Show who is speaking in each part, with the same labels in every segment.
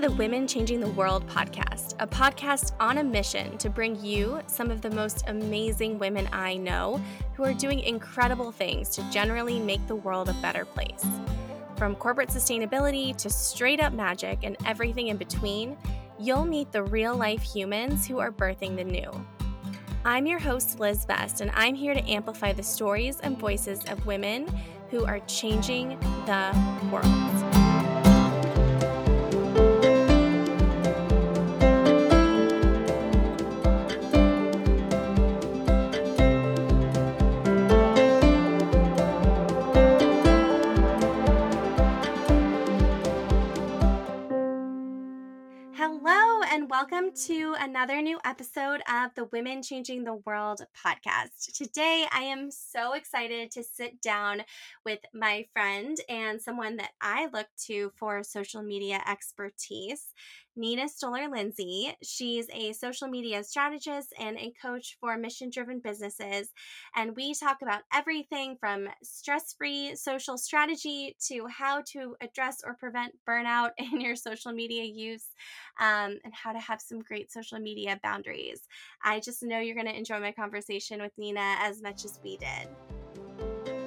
Speaker 1: the Women Changing the World podcast, a podcast on a mission to bring you some of the most amazing women I know who are doing incredible things to generally make the world a better place. From corporate sustainability to straight up magic and everything in between, you'll meet the real life humans who are birthing the new. I'm your host, Liz Best, and I'm here to amplify the stories and voices of women who are changing the world. Welcome to another new episode of the Women Changing the World podcast. Today, I am so excited to sit down with my friend and someone that I look to for social media expertise. Nina Stoller Lindsay. She's a social media strategist and a coach for mission driven businesses. And we talk about everything from stress free social strategy to how to address or prevent burnout in your social media use um, and how to have some great social media boundaries. I just know you're going to enjoy my conversation with Nina as much as we did.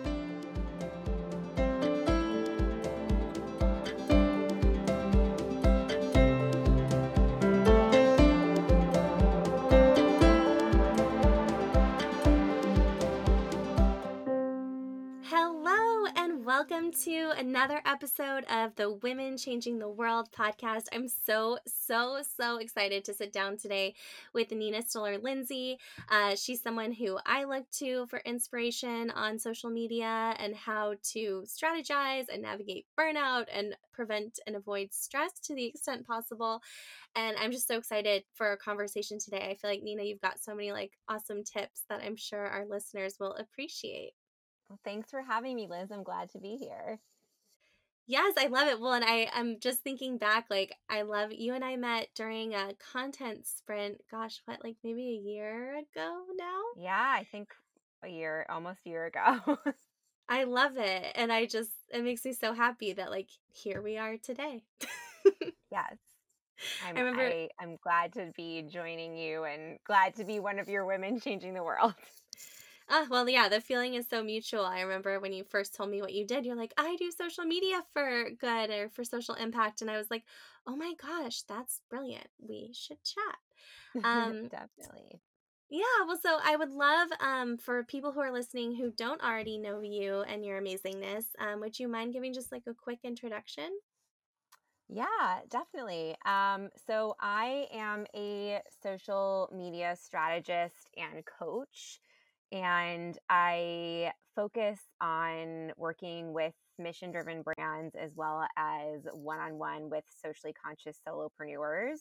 Speaker 1: Welcome to another episode of the Women Changing the World podcast. I'm so, so, so excited to sit down today with Nina Stoller Lindsay. Uh, she's someone who I look to for inspiration on social media and how to strategize and navigate burnout and prevent and avoid stress to the extent possible. And I'm just so excited for our conversation today. I feel like, Nina, you've got so many like awesome tips that I'm sure our listeners will appreciate.
Speaker 2: Well, thanks for having me, Liz. I'm glad to be here.
Speaker 1: Yes, I love it. Well, and I I'm just thinking back like I love you and I met during a content sprint. Gosh, what like maybe a year ago now?
Speaker 2: Yeah, I think a year, almost a year ago.
Speaker 1: I love it. And I just it makes me so happy that like here we are today.
Speaker 2: yes. I'm, I remember I, I'm glad to be joining you and glad to be one of your women changing the world.
Speaker 1: Ah, well, yeah, the feeling is so mutual. I remember when you first told me what you did, you're like, I do social media for good or for social impact. And I was like, oh my gosh, that's brilliant. We should chat.
Speaker 2: Um, Definitely.
Speaker 1: Yeah, well, so I would love um, for people who are listening who don't already know you and your amazingness, um, would you mind giving just like a quick introduction?
Speaker 2: Yeah, definitely. Um, so I am a social media strategist and coach and I focus on working with mission driven brands as well as one on one with socially conscious solopreneurs.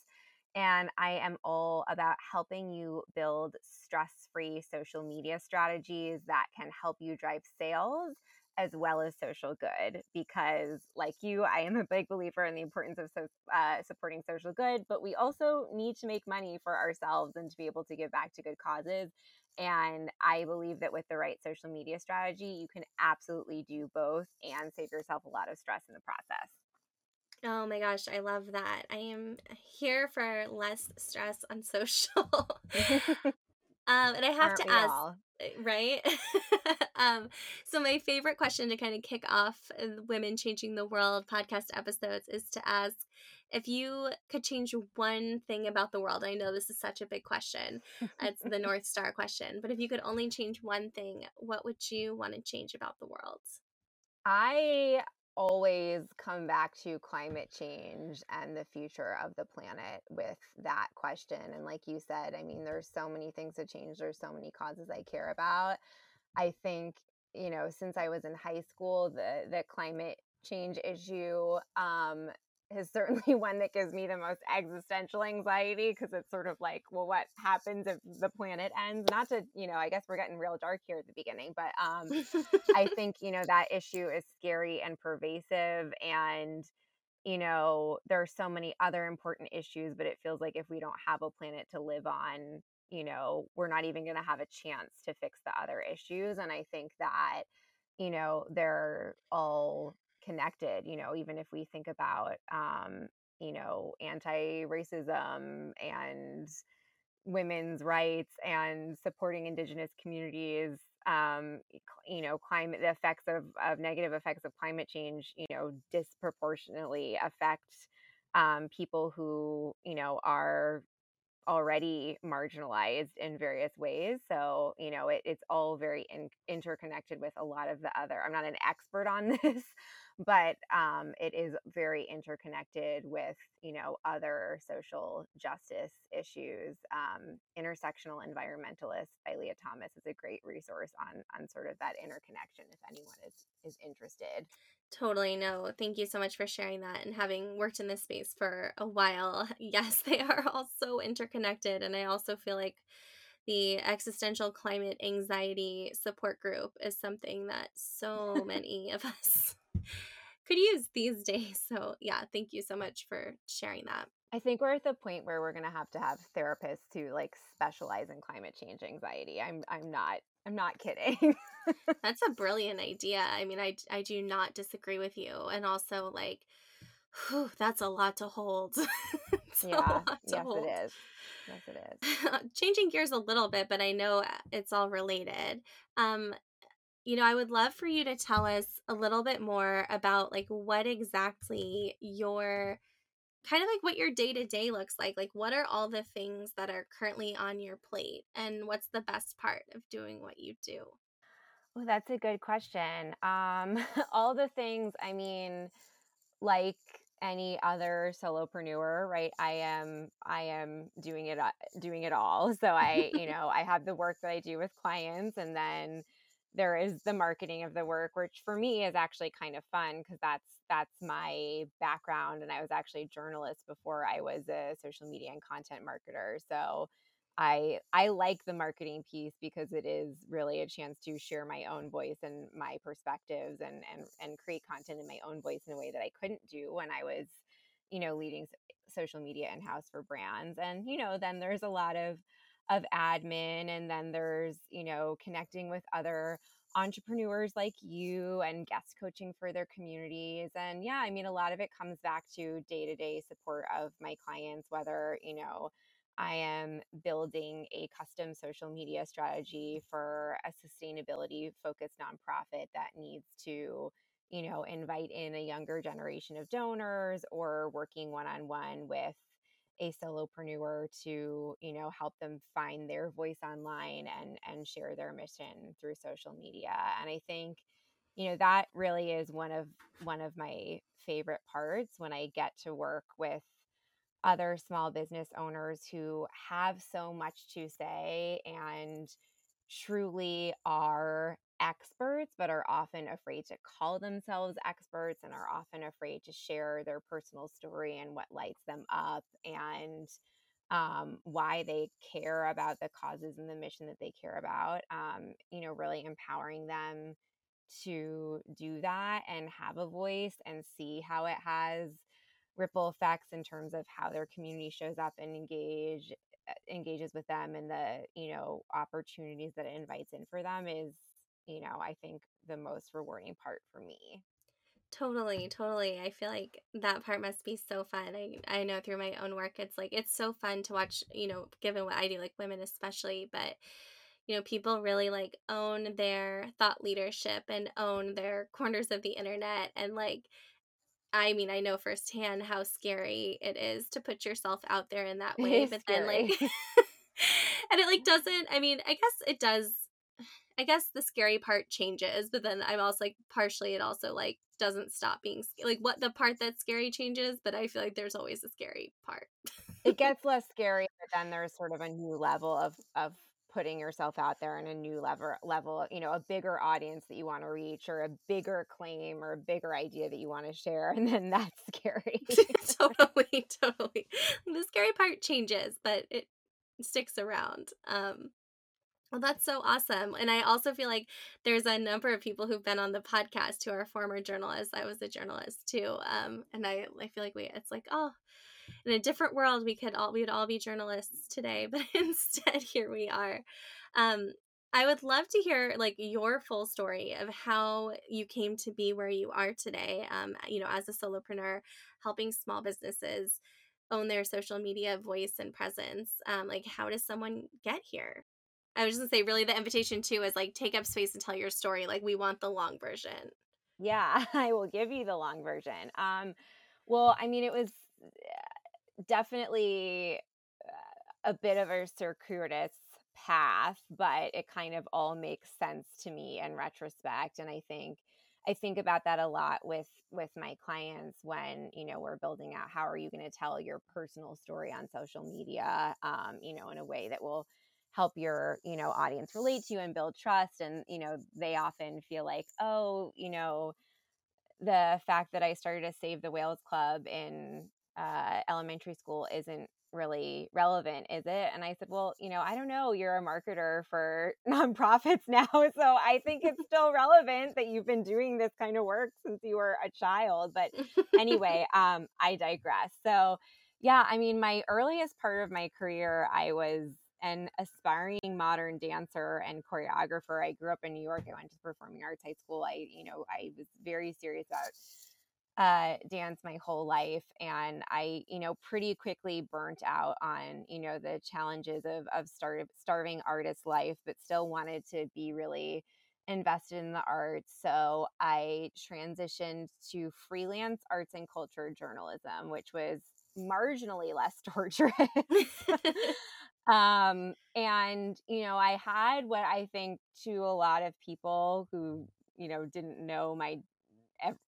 Speaker 2: And I am all about helping you build stress free social media strategies that can help you drive sales as well as social good because like you i am a big believer in the importance of so, uh, supporting social good but we also need to make money for ourselves and to be able to give back to good causes and I believe that with the right social media strategy, you can absolutely do both and save yourself a lot of stress in the process.
Speaker 1: Oh my gosh, I love that. I am here for less stress on social. um, and I have Aren't to ask, all? Eh, right? um, so my favorite question to kind of kick off Women Changing the World podcast episodes is to ask if you could change one thing about the world, I know this is such a big question. It's the North Star question. But if you could only change one thing, what would you want to change about the world?
Speaker 2: I always come back to climate change and the future of the planet with that question. And like you said, I mean, there's so many things to change, there's so many causes I care about. I think, you know, since I was in high school, the the climate change issue um, is certainly one that gives me the most existential anxiety because it's sort of like, well, what happens if the planet ends? Not to, you know, I guess we're getting real dark here at the beginning, but um, I think, you know, that issue is scary and pervasive. And, you know, there are so many other important issues, but it feels like if we don't have a planet to live on, you know, we're not even going to have a chance to fix the other issues. And I think that, you know, they're all connected you know even if we think about um, you know, anti racism and women's rights and supporting indigenous communities um, you know, climate, the effects of, of negative effects of climate change, you know, disproportionately affect um, people who, you know, are already marginalized in various ways. So, you know, it, it's all very in, interconnected with a lot of the other. I'm not an expert on this, but um, it is very interconnected with, you know, other social justice issues. Um, Intersectional Environmentalist by Leah Thomas is a great resource on on sort of that interconnection if anyone is is interested.
Speaker 1: Totally. No, thank you so much for sharing that. And having worked in this space for a while, yes, they are all so interconnected. And I also feel like the existential climate anxiety support group is something that so many of us could use these days. So, yeah, thank you so much for sharing that.
Speaker 2: I think we're at the point where we're going to have to have therapists who like specialize in climate change anxiety. I'm I'm not I'm not kidding.
Speaker 1: That's a brilliant idea. I mean, I I do not disagree with you. And also like whew, that's a lot to hold.
Speaker 2: yeah. To yes hold. it is. Yes it
Speaker 1: is. Changing gears a little bit, but I know uh, it's all related. Um you know, I would love for you to tell us a little bit more about like what exactly your kind of like what your day to day looks like. Like, what are all the things that are currently on your plate, and what's the best part of doing what you do?
Speaker 2: Well, that's a good question. Um, all the things, I mean, like any other solopreneur, right? I am I am doing it uh, doing it all. So I, you know, I have the work that I do with clients and then there is the marketing of the work which for me is actually kind of fun because that's that's my background and i was actually a journalist before i was a social media and content marketer so i i like the marketing piece because it is really a chance to share my own voice and my perspectives and and and create content in my own voice in a way that i couldn't do when i was you know leading social media in house for brands and you know then there's a lot of of admin and then there's you know connecting with other entrepreneurs like you and guest coaching for their communities and yeah i mean a lot of it comes back to day-to-day support of my clients whether you know i am building a custom social media strategy for a sustainability focused nonprofit that needs to you know invite in a younger generation of donors or working one-on-one with a solopreneur to you know help them find their voice online and and share their mission through social media and i think you know that really is one of one of my favorite parts when i get to work with other small business owners who have so much to say and truly are experts, but are often afraid to call themselves experts and are often afraid to share their personal story and what lights them up and um, why they care about the causes and the mission that they care about. Um, you know, really empowering them to do that and have a voice and see how it has ripple effects in terms of how their community shows up and engage uh, engages with them and the you know opportunities that it invites in for them is you know, I think the most rewarding part for me.
Speaker 1: Totally, totally. I feel like that part must be so fun. I I know through my own work it's like it's so fun to watch, you know, given what I do like women especially, but you know, people really like own their thought leadership and own their corners of the internet and like I mean, I know firsthand how scary it is to put yourself out there in that way, but scary. then like and it like doesn't I mean, I guess it does I guess the scary part changes, but then I'm also like partially it also like doesn't stop being like what the part that's scary changes, but I feel like there's always a scary part.
Speaker 2: it gets less scary, but then there's sort of a new level of of putting yourself out there in a new level level, you know, a bigger audience that you want to reach or a bigger claim or a bigger idea that you want to share and then that's scary.
Speaker 1: totally, totally. The scary part changes, but it sticks around. Um well, that's so awesome. And I also feel like there's a number of people who've been on the podcast who are former journalists. I was a journalist too. Um, and I, I feel like we, it's like, oh, in a different world, we could all, we would all be journalists today, but instead here we are. Um, I would love to hear like your full story of how you came to be where you are today. Um, you know, as a solopreneur, helping small businesses own their social media voice and presence. Um, like, how does someone get here? I was just gonna say, really, the invitation too is like take up space and tell your story. Like, we want the long version.
Speaker 2: Yeah, I will give you the long version. Um, well, I mean, it was eh, definitely uh, a bit of a circuitous path, but it kind of all makes sense to me in retrospect. And I think I think about that a lot with with my clients when you know we're building out how are you going to tell your personal story on social media, um, you know, in a way that will help your you know audience relate to you and build trust. And you know, they often feel like, oh, you know, the fact that I started a Save the Whales Club in uh, elementary school isn't really relevant, is it? And I said, Well, you know, I don't know. You're a marketer for nonprofits now. So I think it's still relevant that you've been doing this kind of work since you were a child. But anyway, um, I digress. So, yeah, I mean, my earliest part of my career, I was an aspiring modern dancer and choreographer. I grew up in New York. I went to performing arts high school. I, you know, I was very serious about uh, dance my whole life, and I, you know, pretty quickly burnt out on, you know, the challenges of of start, starving artist life, but still wanted to be really invested in the arts. So I transitioned to freelance arts and culture journalism, which was marginally less torturous. um and you know i had what i think to a lot of people who you know didn't know my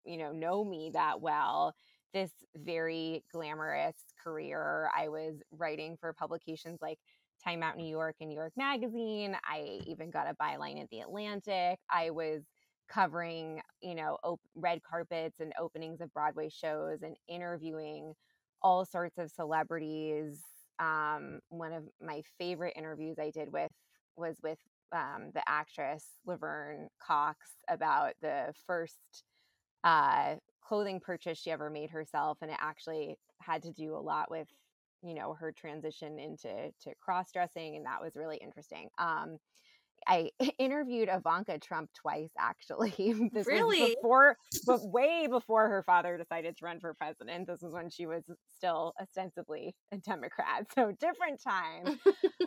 Speaker 2: you know know me that well this very glamorous career. I was writing for publications like time out new york and new york magazine. I even got a byline at the atlantic. I was covering you know op- red carpets and openings of broadway shows and interviewing all sorts of celebrities um, one of my favorite interviews i did with was with um, the actress laverne cox about the first uh, clothing purchase she ever made herself, and it actually had to do a lot with you know her transition into to cross dressing, and that was really interesting. Um, I interviewed Ivanka Trump twice, actually.
Speaker 1: this really?
Speaker 2: before, but way before her father decided to run for president. This was when she was still ostensibly a Democrat, so different time.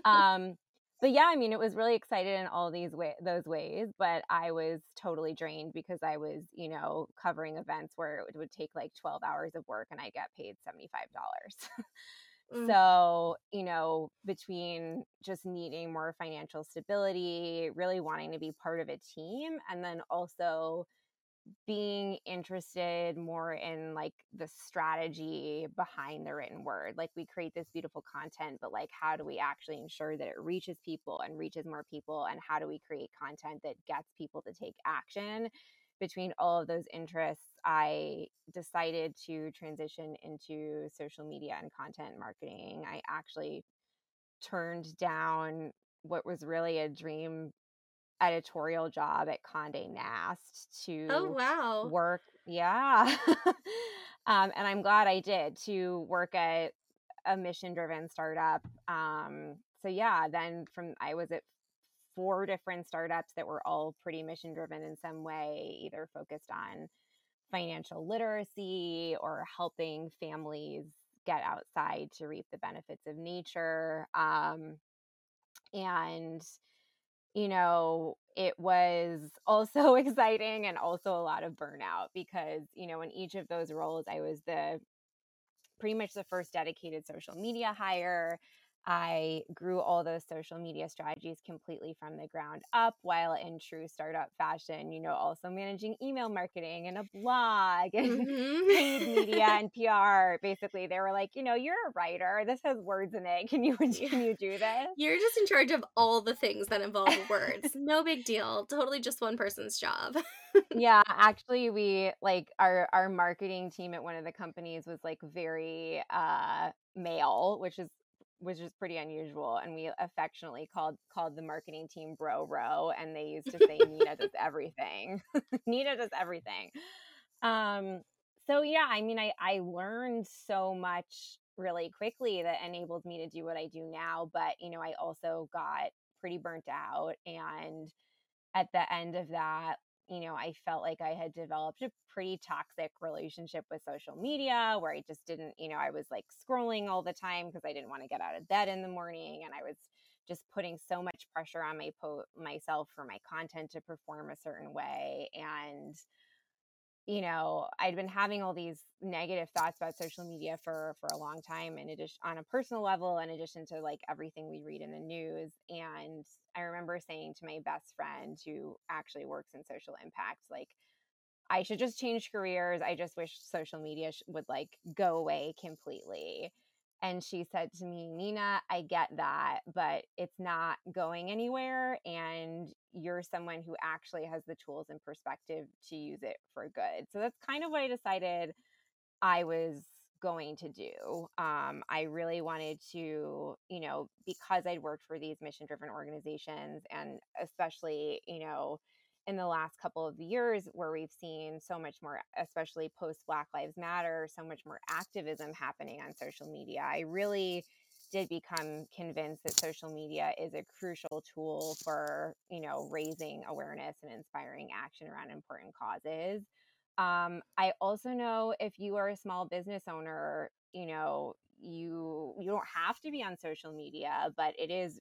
Speaker 2: um, but yeah, I mean, it was really excited in all these way those ways, but I was totally drained because I was, you know, covering events where it would take like 12 hours of work and I get paid $75. Mm. So, you know, between just needing more financial stability, really wanting to be part of a team, and then also being interested more in like the strategy behind the written word. Like we create this beautiful content, but like how do we actually ensure that it reaches people and reaches more people? And how do we create content that gets people to take action? Between all of those interests, I decided to transition into social media and content marketing. I actually turned down what was really a dream editorial job at Condé Nast
Speaker 1: oh,
Speaker 2: to
Speaker 1: oh wow.
Speaker 2: work yeah. Um, and i'm glad i did to work at a mission driven startup. Um, so yeah then from i was at four different startups that were all pretty mission driven in some way either focused on financial literacy or helping families get outside to reap the benefits of nature um, and you know, it was also exciting and also a lot of burnout because, you know, in each of those roles, I was the pretty much the first dedicated social media hire. I grew all those social media strategies completely from the ground up while in true startup fashion, you know, also managing email marketing and a blog and mm-hmm. paid media and PR. Basically, they were like, you know, you're a writer. This has words in it. Can you can you do this?
Speaker 1: You're just in charge of all the things that involve words. no big deal. Totally just one person's job.
Speaker 2: yeah, actually we like our our marketing team at one of the companies was like very uh male, which is which is pretty unusual. And we affectionately called called the marketing team Bro Row, and they used to say Nina does everything. Nina does everything. Um, so yeah, I mean, I I learned so much really quickly that enabled me to do what I do now. But you know, I also got pretty burnt out, and at the end of that you know, I felt like I had developed a pretty toxic relationship with social media where I just didn't, you know, I was like scrolling all the time because I didn't want to get out of bed in the morning and I was just putting so much pressure on my po- myself for my content to perform a certain way and you know i'd been having all these negative thoughts about social media for for a long time in addition on a personal level in addition to like everything we read in the news and i remember saying to my best friend who actually works in social impact like i should just change careers. I just wish social media would like go away completely and she said to me, Nina, I get that, but it's not going anywhere. And you're someone who actually has the tools and perspective to use it for good. So that's kind of what I decided I was going to do. Um, I really wanted to, you know, because I'd worked for these mission driven organizations and especially, you know, in the last couple of years where we've seen so much more especially post black lives matter so much more activism happening on social media. I really did become convinced that social media is a crucial tool for you know raising awareness and inspiring action around important causes. Um, i also know if you are a small business owner you know you you don't have to be on social media but it is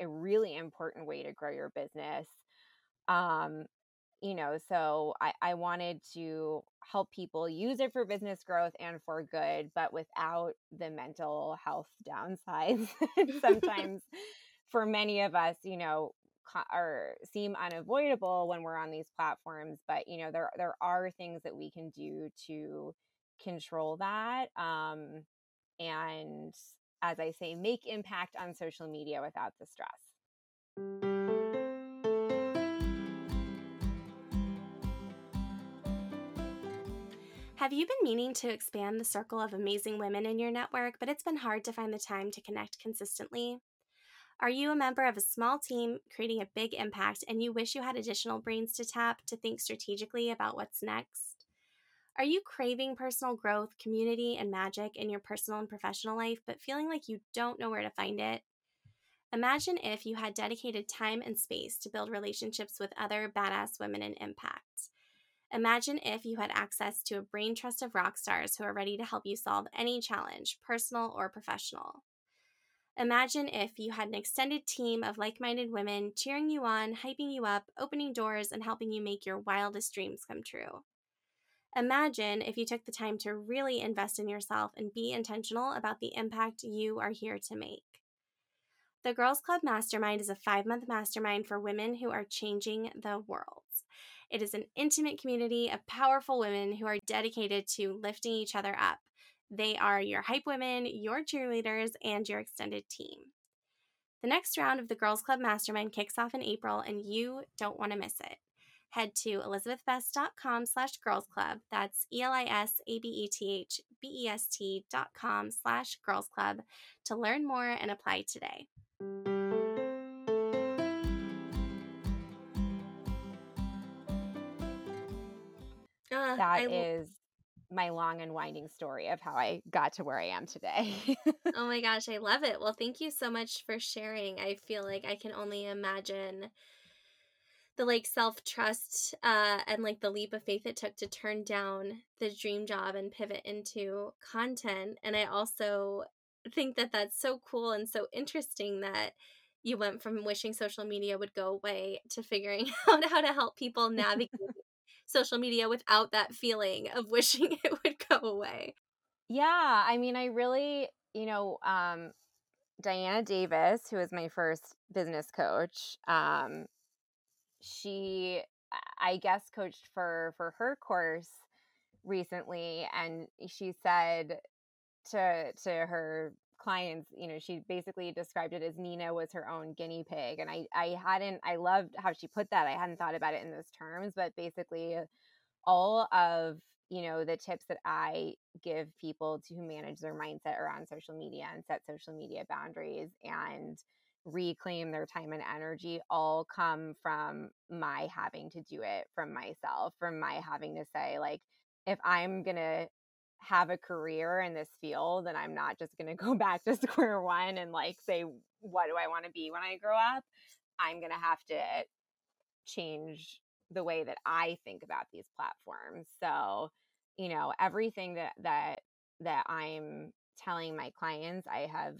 Speaker 2: a really important way to grow your business um, you know, so I, I wanted to help people use it for business growth and for good, but without the mental health downsides. Sometimes for many of us, you know, or seem unavoidable when we're on these platforms, but you know, there there are things that we can do to control that. Um, and as I say, make impact on social media without the stress.
Speaker 1: Have you been meaning to expand the circle of amazing women in your network, but it's been hard to find the time to connect consistently? Are you a member of a small team creating a big impact and you wish you had additional brains to tap to think strategically about what's next? Are you craving personal growth, community, and magic in your personal and professional life, but feeling like you don't know where to find it? Imagine if you had dedicated time and space to build relationships with other badass women in impact. Imagine if you had access to a brain trust of rock stars who are ready to help you solve any challenge, personal or professional. Imagine if you had an extended team of like minded women cheering you on, hyping you up, opening doors, and helping you make your wildest dreams come true. Imagine if you took the time to really invest in yourself and be intentional about the impact you are here to make. The Girls Club Mastermind is a five month mastermind for women who are changing the world. It is an intimate community of powerful women who are dedicated to lifting each other up. They are your hype women, your cheerleaders, and your extended team. The next round of the Girls Club Mastermind kicks off in April, and you don't want to miss it. Head to elisabethbest.com slash girls club. That's E-L-I-S-A-B-E-T-H-B-E-S-T dot com slash girls club to learn more and apply today.
Speaker 2: Uh, that is my long and winding story of how I got to where I am today.
Speaker 1: oh my gosh, I love it. Well, thank you so much for sharing. I feel like I can only imagine the like self trust uh, and like the leap of faith it took to turn down the dream job and pivot into content. And I also think that that's so cool and so interesting that you went from wishing social media would go away to figuring out how to help people navigate social media without that feeling of wishing it would go away.
Speaker 2: Yeah, I mean, I really, you know, um, Diana Davis, who is my first business coach, um, she, I guess, coached for for her course recently, and she said to to her clients, you know, she basically described it as Nina was her own guinea pig. And I, I hadn't, I loved how she put that. I hadn't thought about it in those terms, but basically uh, all of, you know, the tips that I give people to manage their mindset around social media and set social media boundaries and reclaim their time and energy all come from my having to do it from myself, from my having to say, like, if I'm going to have a career in this field and I'm not just going to go back to square one and like say, what do I want to be when I grow up? I'm going to have to change the way that I think about these platforms. So, you know, everything that that that I'm telling my clients, I have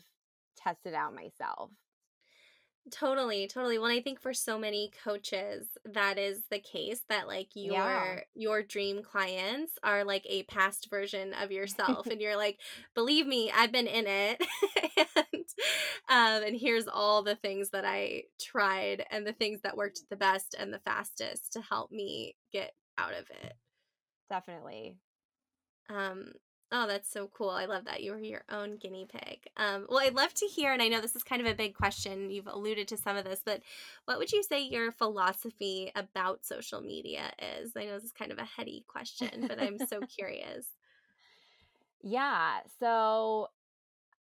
Speaker 2: tested out myself.
Speaker 1: Totally, totally. Well, I think for so many coaches, that is the case that like your
Speaker 2: Yeah.
Speaker 1: your dream clients are like a past version of yourself, and you're like, believe me, I've been in it, and um, and here's all the things that I tried and the things that worked the best and the fastest to help me get out of it.
Speaker 2: Definitely.
Speaker 1: Um, oh, that's so cool. I love that you were your own guinea pig. Um, well, I'd love to hear, and I know this is kind of a big question. You've alluded to some of this, but what would you say your philosophy about social media is? I know this is kind of a heady question, but I'm so curious.
Speaker 2: Yeah. So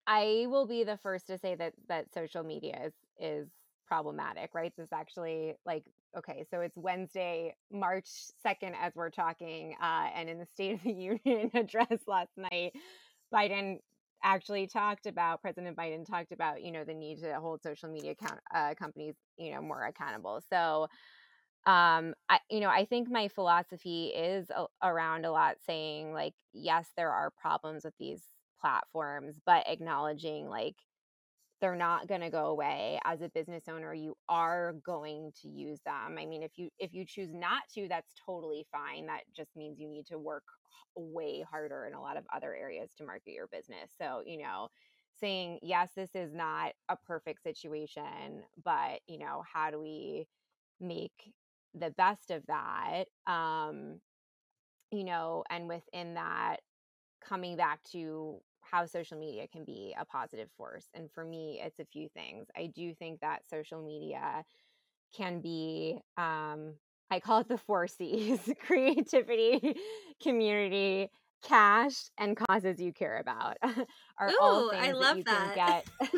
Speaker 2: I will be the first to say that that social media is is problematic, right? This is actually like okay, so it's Wednesday, March 2nd as we're talking uh and in the State of the Union address last night, Biden actually talked about President Biden talked about, you know, the need to hold social media account, uh, companies, you know, more accountable. So um i you know i think my philosophy is a- around a lot saying like yes there are problems with these platforms but acknowledging like they're not going to go away as a business owner you are going to use them. I mean if you if you choose not to that's totally fine. That just means you need to work way harder in a lot of other areas to market your business. So you know saying yes this is not a perfect situation but you know how do we make the best of that? Um you know and within that coming back to how social media can be a positive force and for me it's a few things i do think that social media can be um i call it the four c's creativity community cash and causes you care about are all
Speaker 1: Ooh, I
Speaker 2: things that
Speaker 1: love
Speaker 2: you can get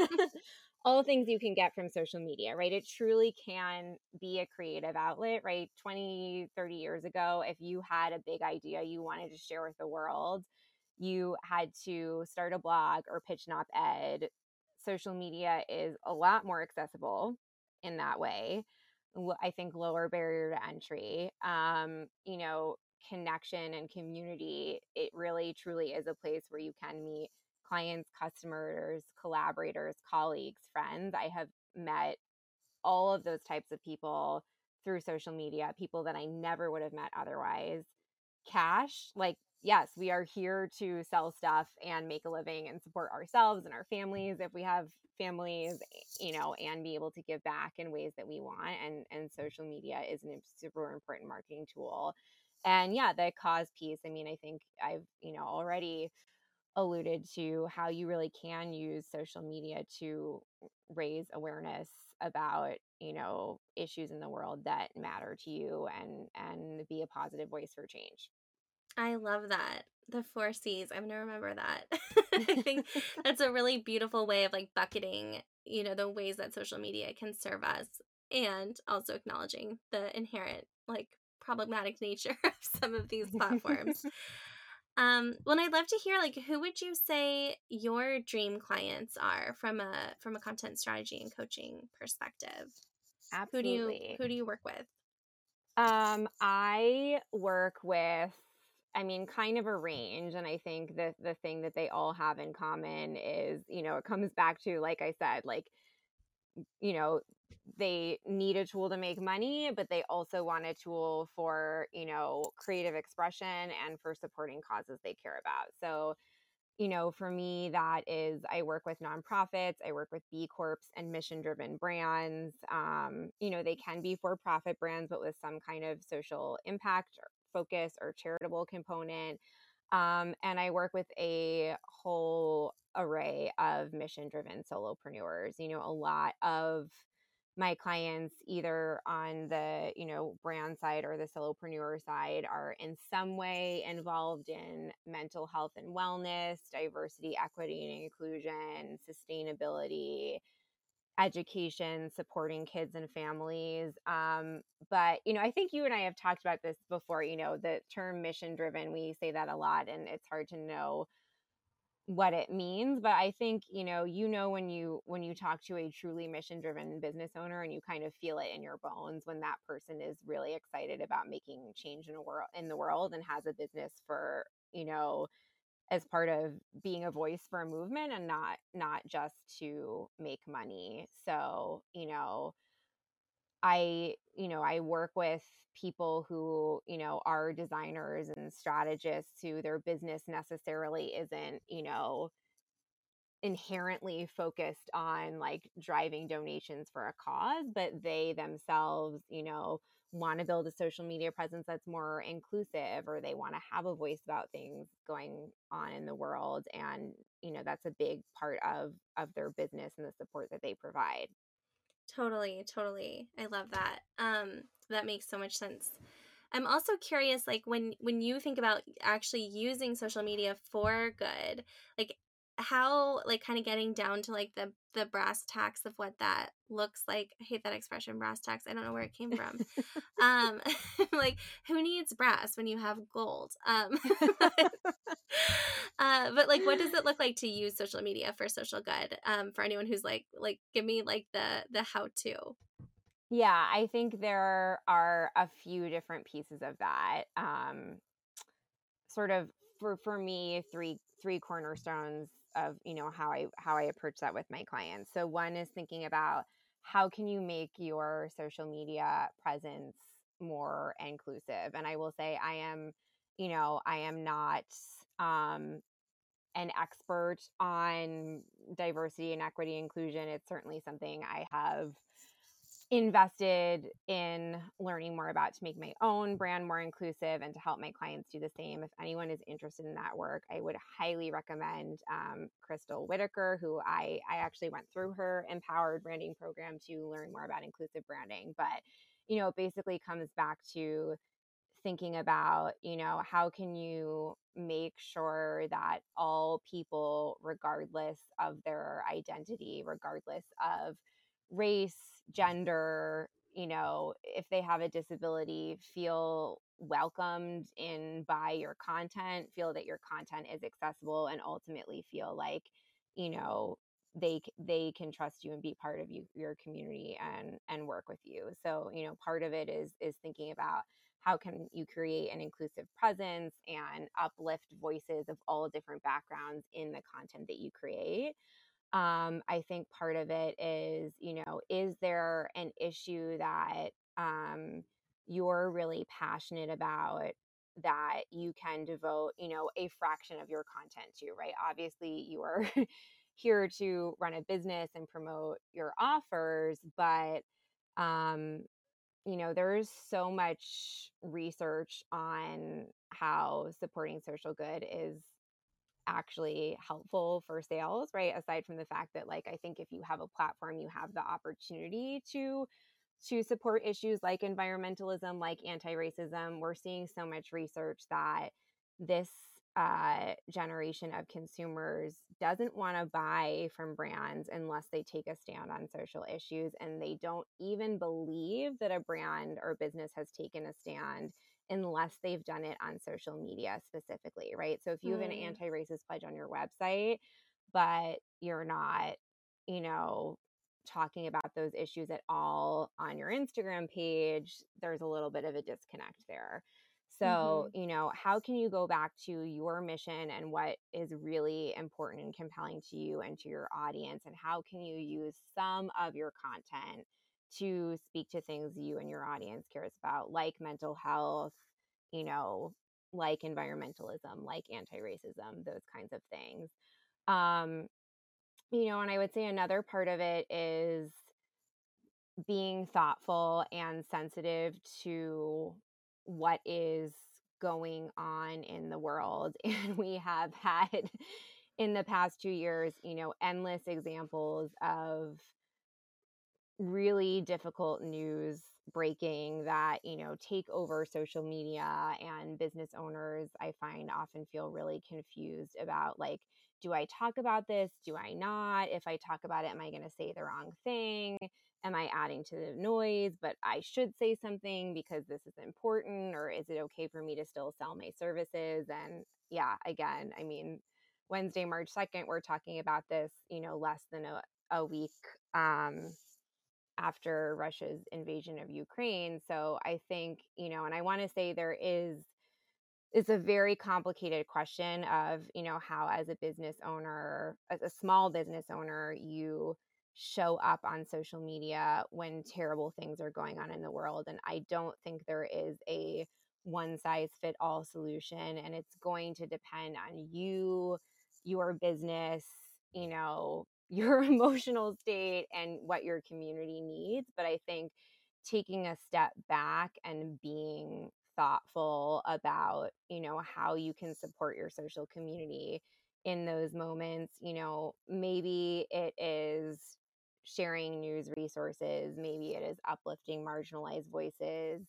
Speaker 2: all things you can get from social media, right? It truly can be a creative outlet, right? 20, 30 years ago, if you had a big idea you wanted to share with the world, you had to start a blog or pitch an op ed. Social media is a lot more accessible in that way. I think lower barrier to entry. Um, you know, connection and community, it really truly is a place where you can meet clients, customers, collaborators, colleagues, friends. I have met all of those types of people through social media, people that I never would have met otherwise. Cash, like, yes, we are here to sell stuff and make a living and support ourselves and our families if we have families, eh, you know, and be able to give back in ways that we want. And and social media is a super important marketing tool. And yeah, the cause piece. I mean, I think I've, you know, already alluded to how you really can use social media to raise awareness about you know issues in the world that matter to you and and be a positive voice for change
Speaker 1: I love that. The four C's. I'm gonna remember that. I think that's a really beautiful way of like bucketing, you know, the ways that social media can serve us and also acknowledging the inherent like problematic nature of some of these platforms. Um, well, I'd love to hear like who would you say your dream clients are from a from a content strategy and coaching perspective? Who do you
Speaker 2: absolutely
Speaker 1: who do you work with?
Speaker 2: um i work with i mean kind of a range and i think that the thing that they all have in common is you know it comes back to like i said like you know they need a tool to make money but they also want a tool for you know creative expression and for supporting causes they care about. So you know for me that is i work with nonprofits i work with b corps and mission driven brands. Um, you know they can be for profit brands but with some kind of social impact focus or charitable component um, and I work with a whole array of mission driven solopreneurs. You know, a lot of my clients, either on the, you know, brand side or the solopreneur side, are in some way involved in mental health and wellness, diversity, equity, and inclusion, sustainability, education, supporting kids and families. Um, but, you know, I think you and I have talked about this before, you know, the term mission driven, we say that a lot, and it's hard to know what it means but i think you know you know when you when you talk to a truly mission driven business owner and you kind of feel it in your bones when that person is really excited about making change in a world in the world and has a business for you know as part of being a voice for a movement and not not just to make money. So you know i you know i work with people who you know are designers and strategists who their business necessarily isn't you know inherently focused on like driving donations for a cause but they themselves you know want to build a social media presence that's more inclusive or they want to have a voice about things going on in the world and you know that's a big part of of their business and the support that they provide.
Speaker 1: Totally totally i love that um that makes so much sense. I'm also curious like when when you think about actually using social media for good like how like kind of getting down to like the the brass tacks of what that looks like i hate that expression brass tacks i don't know where it came from. Um like who needs brass when you have gold? Um but, uh, but like what does it look like to use social media for social good um for anyone who's like like give me like the the how to
Speaker 2: yeah i think there are a few different pieces of that um sort of for for me three three cornerstones of you know how i how i approach that with my clients. So one is thinking about how can you make your social media presence more inclusive? And i will say i am you know i am not um an expert on diversity and equity inclusion. It's certainly something i have invested in learning more about to make my own brand more inclusive and to help my clients do the same. If anyone is interested in that work, I would highly recommend um, Crystal Whitaker, who I, I actually went through her empowered branding program to learn more about inclusive branding. But, you know, it basically comes back to thinking about, you know, how can you make sure that all people, regardless of their identity, regardless of race, gender, you know, if they have a disability, feel welcomed in by your content, feel that your content is accessible and ultimately feel like, you know, they they can trust you and be part of you your community and and work with you. So, you know, part of it is is thinking about how can you create an inclusive presence and uplift voices of all different backgrounds in the content that you create um, I think part of it is, you know, is there an issue that um, you're really passionate about that you can devote, you know, a fraction of your content to, right? Obviously, you are here to run a business and promote your offers, but um, you know, there's so much research on how supporting social good is actually helpful for sales, right? Aside from the fact that like I think if you have a platform, you have the opportunity to to support issues like environmentalism, like anti-racism. We're seeing so much research that this uh, generation of consumers doesn't want to buy from brands unless they take a stand on social issues and they don't even believe that a brand or business has taken a stand unless they've done it on social media specifically, right? So if you have an mm. anti racist pledge on your website, but you're not, you know, talking about those issues at all on your Instagram page, there's a little bit of a disconnect there. So, mm-hmm. you know, how can you go back to your mission and what is really important and compelling to you and to your audience? And how can you use some of your content to speak to things you and your audience cares about, like mental health, you know, like environmentalism, like anti racism, those kinds of things. Um, you know, and I would say another part of it is being thoughtful and sensitive to what is going on in the world. And we have had in the past two years, you know, endless examples of really difficult news breaking that you know take over social media and business owners i find often feel really confused about like do i talk about this? Do i not? If i talk about it am i going to say the wrong thing? Am i adding to the noise but i should say something because this is important or is it okay for me to still sell my services? And yeah again i mean Wednesday, March 2nd, we're talking about this, you know, less than a, a week um, after Russia's invasion of Ukraine. So I think, you know, and I want to say there is it's a very complicated question of, you know, how as a business owner, as a small business owner, you show up on social media when terrible things are going on in the world. And I don't think there is a one size fit all solution. And it's going to depend on you, your business, you know, your emotional state and what your community needs. But I think taking a step back and being thoughtful about, you know, how you can support your social community in those moments, you know, maybe it is sharing news resources, maybe it is uplifting marginalized voices.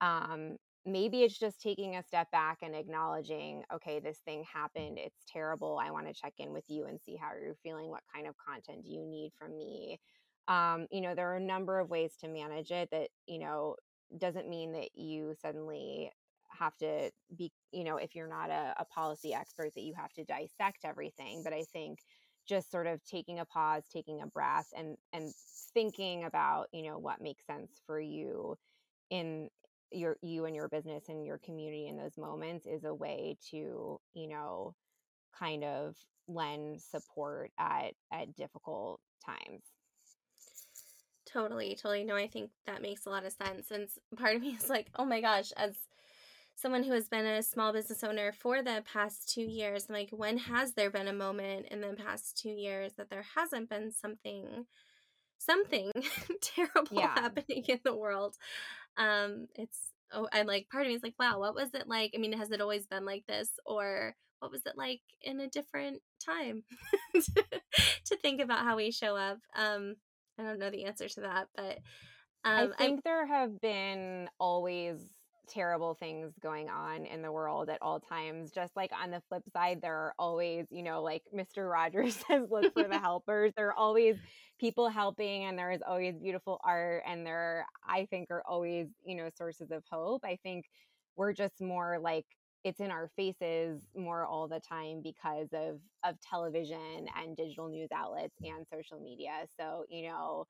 Speaker 2: Um, maybe it's just taking a step back and acknowledging, okay, this thing happened. It's terrible. I want to check in with you and see how you're feeling. What kind of content do you need from me? Um, you know, there are a number of ways to manage it that, you know, doesn't mean that you suddenly have to be, you know, if you're not a, a policy expert, that you have to dissect everything. But I think just sort of taking a pause, taking a breath, and and thinking about, you know, what makes sense for you in your you and your business and your community in those moments is a way to, you know, kind of lend support at at difficult times.
Speaker 1: Totally, totally. No, I think that makes a lot of sense. And part of me is like, oh my gosh, as someone who has been a small business owner for the past two years, I'm like, when has there been a moment in the past two years that there hasn't been something, something terrible yeah. happening in the world? Um, it's oh, and like part of me is like, wow, what was it like? I mean, has it always been like this, or what was it like in a different time? to think about how we show up. Um, I don't know the answer to that, but
Speaker 2: um, I think I'm, there have been always terrible things going on in the world at all times. Just like on the flip side, there are always, you know, like Mr. Rogers says, look for the helpers. There are always people helping, and there is always beautiful art, and there, I think, are always, you know, sources of hope. I think we're just more like it's in our faces more all the time because of of television and digital news outlets and social media so you know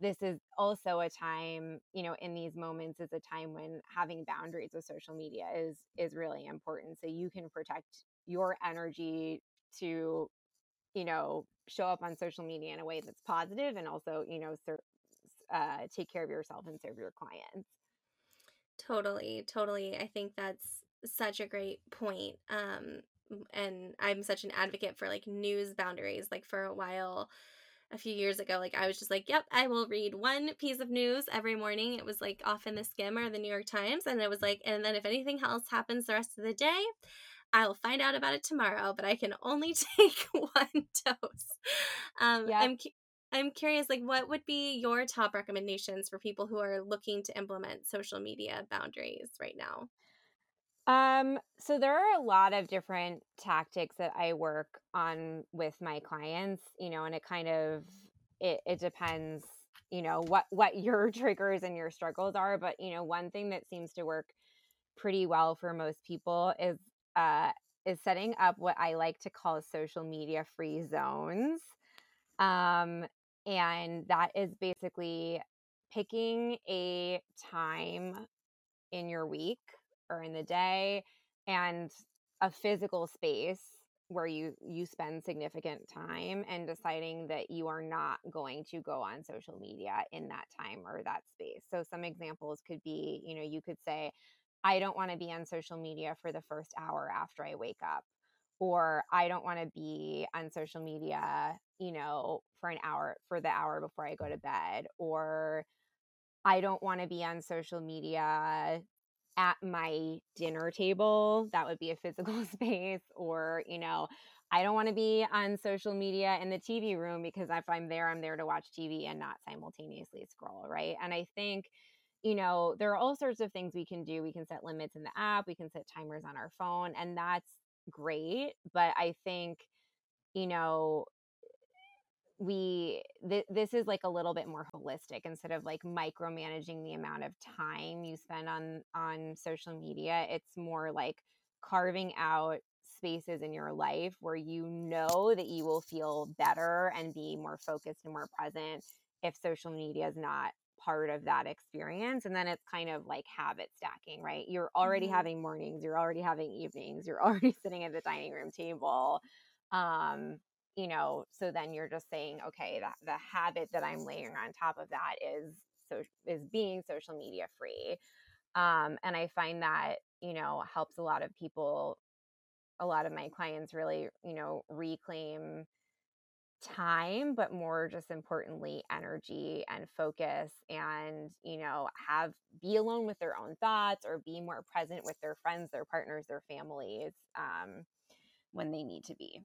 Speaker 2: this is also a time you know in these moments is a time when having boundaries with social media is is really important so you can protect your energy to you know show up on social media in a way that's positive and also you know ser- uh, take care of yourself and serve your clients
Speaker 1: totally totally i think that's such a great point. Um, and I'm such an advocate for like news boundaries. Like for a while, a few years ago, like I was just like, yep, I will read one piece of news every morning. It was like often the Skimm or the New York Times. And it was like, and then if anything else happens the rest of the day, I will find out about it tomorrow, but I can only take one dose. Um. I'm, I'm curious, like, what would be your top recommendations for people who are looking to implement social media boundaries right now?
Speaker 2: Um, so there are a lot of different tactics that I work on with my clients, you know, and it kind of it, it depends, you know, what what your triggers and your struggles are. But you know, one thing that seems to work pretty well for most people is uh is setting up what I like to call social media free zones. Um, and that is basically picking a time in your week or in the day and a physical space where you you spend significant time and deciding that you are not going to go on social media in that time or that space. So some examples could be, you know, you could say I don't want to be on social media for the first hour after I wake up or I don't want to be on social media, you know, for an hour for the hour before I go to bed or I don't want to be on social media at my dinner table that would be a physical space or you know i don't want to be on social media in the tv room because if i'm there i'm there to watch tv and not simultaneously scroll right? And i think you know there are all sorts of things we can do. We can set limits in the app we can set timers on our phone and that's great but i think you know we th- this is like a little bit more holistic instead of like micromanaging the amount of time you spend on on social media it's more like carving out spaces in your life where you know that you will feel better and be more focused and more present if social media is not part of that experience and then it's kind of like habit stacking right you're already mm-hmm. having mornings you're already having evenings you're already sitting at the dining room table um you know so then you're just saying okay the habit that i'm layering on top of that is so is being social media free. Um and i find that you know helps a lot of people a lot of my clients really you know reclaim time but more just importantly energy and focus and you know have be alone with their own thoughts or be more present with their friends their partners their families um, when they need to be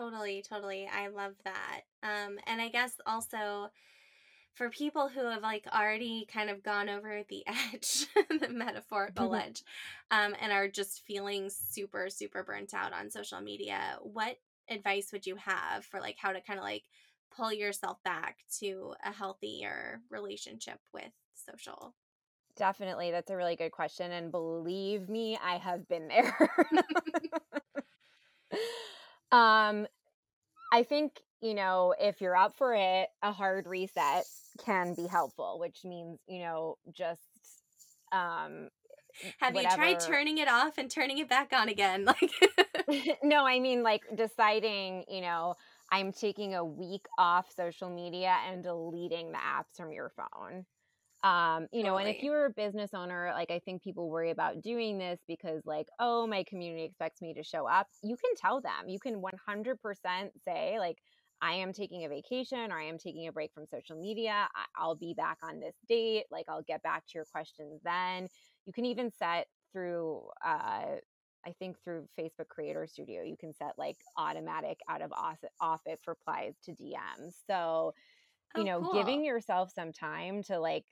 Speaker 1: totally totally i love that um, and i guess also for people who have like already kind of gone over the edge the metaphorical edge um, and are just feeling super super burnt out on social media what advice would you have for like how to kind of like pull yourself back to a healthier relationship with social?
Speaker 2: Definitely. That's a really good question. And believe me, I have been there. um, I think, you know, if you're up for it, a hard reset can be helpful, which means, you know, just um
Speaker 1: have whatever. you tried turning it off and turning it back on again? Like
Speaker 2: no, I mean like deciding, you know, I'm taking a week off social media and deleting the apps from your phone. Um, you know, and if you're a business owner, like I think people worry about doing this because, like, oh, my community expects me to show up. You can tell them, you can 100% say, like, I am taking a vacation or I am taking a break from social media. I'll be back on this date. Like, I'll get back to your questions then. You can even set through uh, I think through Facebook Creator Studio, you can set like automatic out of office replies to DMs. So, you oh, know, cool. giving yourself some time to like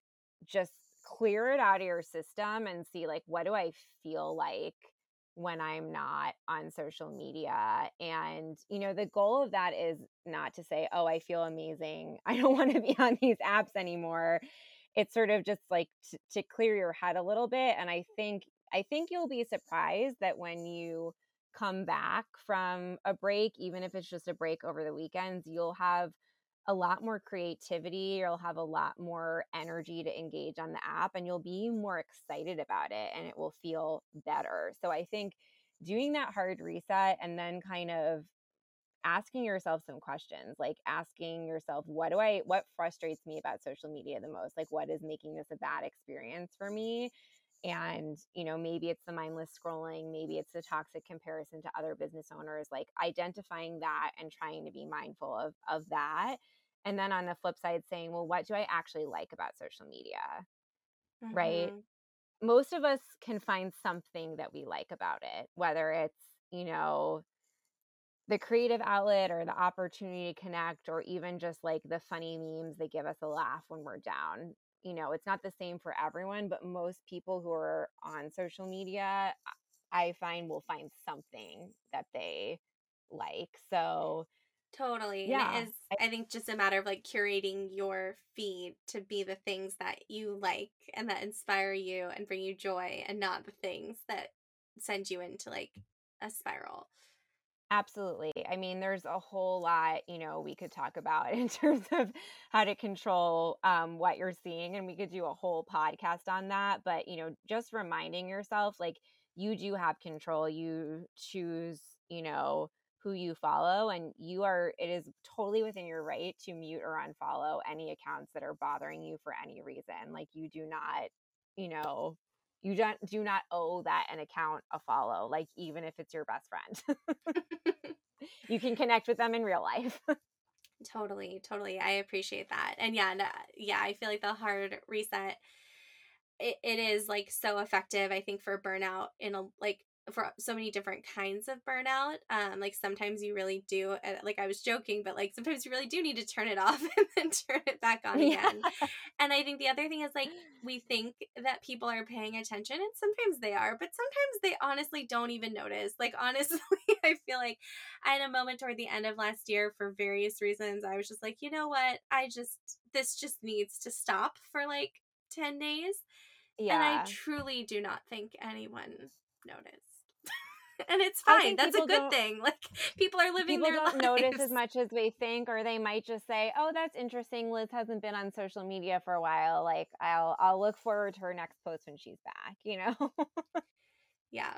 Speaker 2: just clear it out of your system and see like, what do I feel like when I'm not on social media? And, you know, the goal of that is not to say, oh, I feel amazing. I don't want to be on these apps anymore. It's sort of just like t- to clear your head a little bit. And I think I think you'll be surprised that when you come back from a break, even if it's just a break over the weekends, you'll have a lot more creativity, you'll have a lot more energy to engage on the app, and you'll be more excited about it and it will feel better. So I think doing that hard reset and then kind of asking yourself some questions like asking yourself what do i what frustrates me about social media the most? Like what is making this a bad experience for me? And you know maybe it's the mindless scrolling maybe it's the toxic comparison to other business owners like identifying that and trying to be mindful of of that and then on the flip side saying well what do i actually like about social media mm-hmm. right most of us can find something that we like about it whether it's you know the creative outlet or the opportunity to connect or even just like the funny memes that give us a laugh when we're down you know, it's not the same for everyone, but most people who are on social media, I find will find something that they like. So,
Speaker 1: Totally. Yeah. And it is, I think, just a matter of like curating your feed to be the things that you like and that inspire you and bring you joy and not the things that send you into like a spiral.
Speaker 2: Absolutely. I mean, there's a whole lot, you know, we could talk about in terms of how to control um, what you're seeing. And we could do a whole podcast on that. But, you know, just reminding yourself like you do have control. You choose, you know, who you follow. And you are, it is totally within your right to mute or unfollow any accounts that are bothering you for any reason. Like you do not, you know, you don't do not owe that an account a follow like even if it's your best friend you can connect with them in real life
Speaker 1: totally totally i appreciate that and yeah no, yeah i feel like the hard reset it, it is like so effective i think for burnout in a like for so many different kinds of burnout. Um, like sometimes you really do, like I was joking, but like sometimes you really do need to turn it off and then turn it back on again. Yeah. And I think the other thing is like we think that people are paying attention, and sometimes they are, but sometimes they honestly don't even notice. Like honestly, I feel like I had a moment toward the end of last year for various reasons. I was just like, you know what? I just this just needs to stop for like 10 days. Yeah. And I truly do not think anyone noticed. and it's fine. That's a good thing. Like people are living
Speaker 2: people
Speaker 1: their
Speaker 2: don't
Speaker 1: lives.
Speaker 2: notice as much as we think, or they might just say, "Oh, that's interesting. Liz hasn't been on social media for a while. Like I'll I'll look forward to her next post when she's back." You know.
Speaker 1: yeah.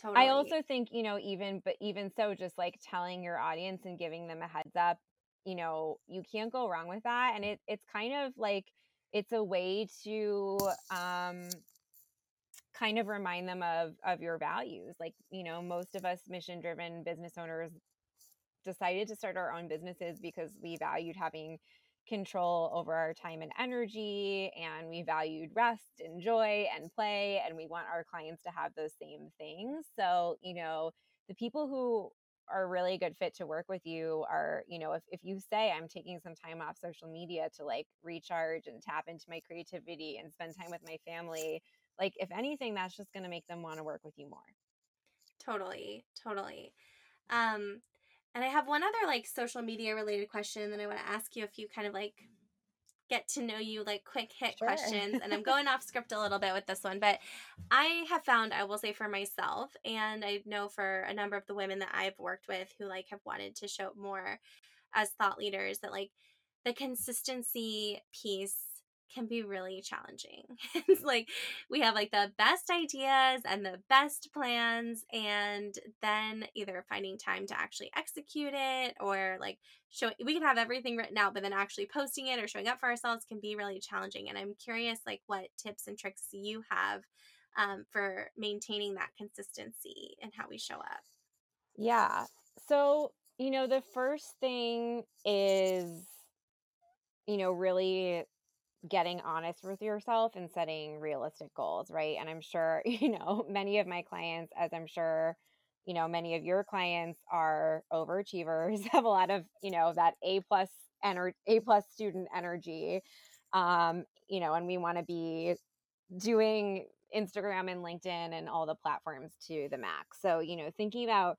Speaker 1: Totally.
Speaker 2: I also think, you know, even but even so just like telling your audience and giving them a heads up, you know, you can't go wrong with that and it it's kind of like it's a way to um kind of remind them of of your values. Like, you know, most of us mission driven business owners decided to start our own businesses because we valued having control over our time and energy and we valued rest and joy and play and we want our clients to have those same things so you know the people who are really good fit to work with you are you know if, if you say i'm taking some time off social media to like recharge and tap into my creativity and spend time with my family like if anything that's just going to make them want to work with you more
Speaker 1: totally totally um and I have one other like social media related question that I want to ask you a few kind of like get to know you like quick hit sure. questions and I'm going off script a little bit with this one but I have found I will say for myself and I know for a number of the women that I've worked with who like have wanted to show more as thought leaders that like the consistency piece can be really challenging. it's like we have like the best ideas and the best plans, and then either finding time to actually execute it or like show we can have everything written out, but then actually posting it or showing up for ourselves can be really challenging. And I'm curious, like, what tips and tricks you have um, for maintaining that consistency and how we show up?
Speaker 2: Yeah. So, you know, the first thing is, you know, really getting honest with yourself and setting realistic goals, right? And I'm sure, you know, many of my clients, as I'm sure, you know, many of your clients are overachievers, have a lot of, you know, that A plus energy, A plus student energy. Um, you know, and we want to be doing Instagram and LinkedIn and all the platforms to the max. So, you know, thinking about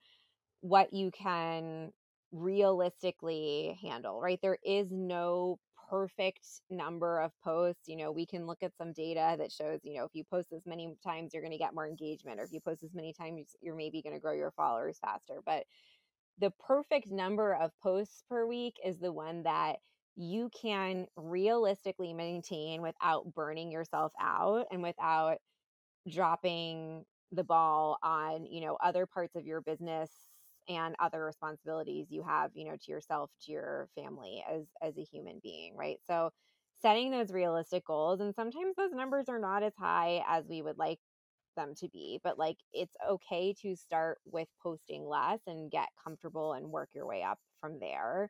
Speaker 2: what you can realistically handle, right? There is no perfect number of posts. You know, we can look at some data that shows, you know, if you post as many times, you're going to get more engagement, or if you post as many times, you're maybe going to grow your followers faster. But the perfect number of posts per week is the one that you can realistically maintain without burning yourself out and without dropping the ball on, you know, other parts of your business and other responsibilities you have you know to yourself to your family as as a human being right? So setting those realistic goals and sometimes those numbers are not as high as we would like them to be but like it's okay to start with posting less and get comfortable and work your way up from there.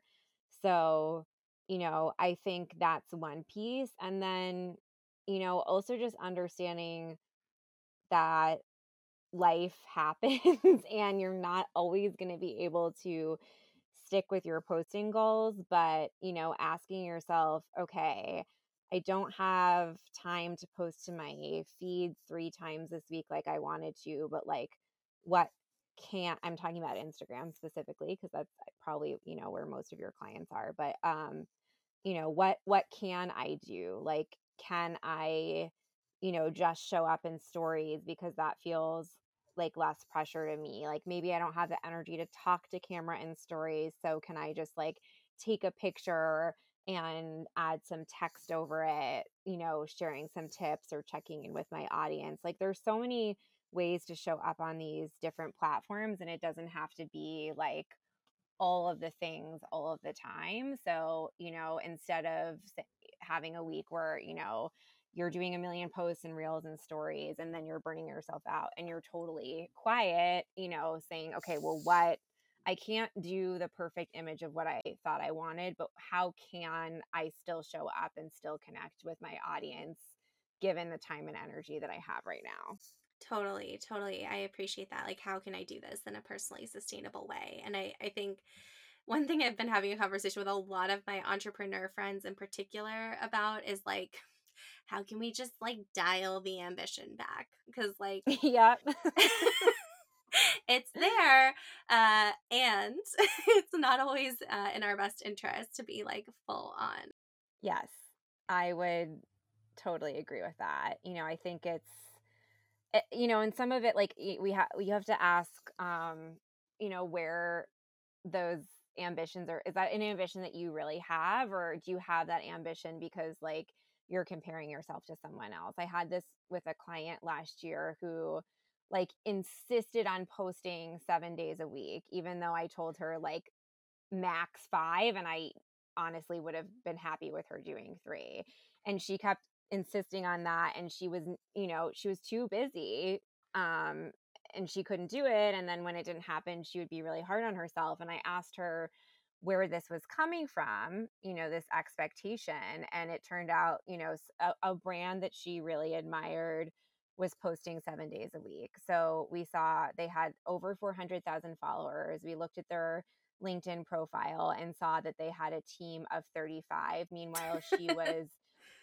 Speaker 2: So you know i think that's one piece and then you know also just understanding that life happens and you're not always going to be able to stick with your posting goals but you know asking yourself okay i don't have time to post to my feed three times this week like i wanted to but like what can't i'm talking about instagram specifically because that's uh, probably you know where most of your clients are but um you know what what can i do? Like can i you know just show up in stories because that feels like less pressure to me. Like maybe I don't have the energy to talk to camera in stories. So can I just like take a picture and add some text over it, you know, sharing some tips or checking in with my audience? Like there's so many ways to show up on these different platforms and it doesn't have to be like all of the things all of the time. So, you know, instead of having a week where, you know, you're doing a million posts and reels and stories and then you're burning yourself out and you're totally quiet you know saying okay well what? I can't do the perfect image of what i thought i wanted but how can i still show up and still connect with my audience given the time and energy that i have right now?
Speaker 1: Totally totally i appreciate that like how can i do this in a personally sustainable way? And i i think one thing I've been having a conversation with a lot of my entrepreneur friends in particular about is like how can we just like dial the ambition back? Because like
Speaker 2: yeah.
Speaker 1: it's there uh, and it's not always uh, in our best interest to be like full on
Speaker 2: yes i would totally agree with that you know i think it's it, you know, and some of it, like we have, we have to ask, um, you know, where those ambitions are. Is that an ambition that you really have, or do you have that ambition because like you're comparing yourself to someone else? I had this with a client last year who like insisted on posting seven days a week, even though I told her like max five, and I honestly would have been happy with her doing three. And she kept insisting on that and she was you know she was too busy um and she couldn't do it and then when it didn't happen she would be really hard on herself and i asked her where this was coming from you know this expectation and it turned out you know a, a brand that she really admired was posting seven days a week. So we saw they had over 400000 followers. We looked at their linkedin profile and saw that they had a team of 35 meanwhile she was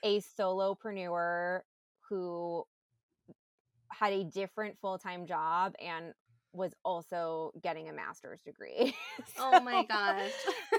Speaker 2: a solopreneur who had a different full-time job and was also getting a master's degree.
Speaker 1: so, oh my gosh.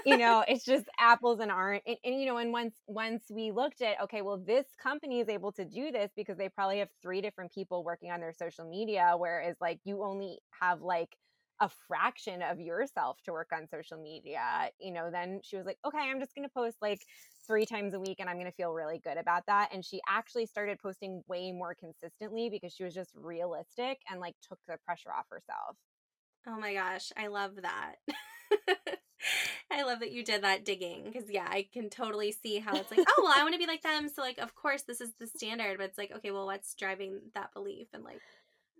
Speaker 2: you know, it's just apples and orange. And, and, you know, and once once we looked at, okay, well, this company is able to do this because they probably have three different people working on their social media, whereas like you only have like a fraction of yourself to work on social media, you know, then she was like, okay, I'm just going to post like three times a week and I'm going to feel really good about that. And she actually started posting way more consistently because she was just realistic and like took the pressure off herself.
Speaker 1: Oh my gosh, I love that. I love that you did that digging because yeah, I can totally see how it's like, oh well, I want to be like them, so like of course this is the standard, but it's like, okay, well, what's driving that belief and like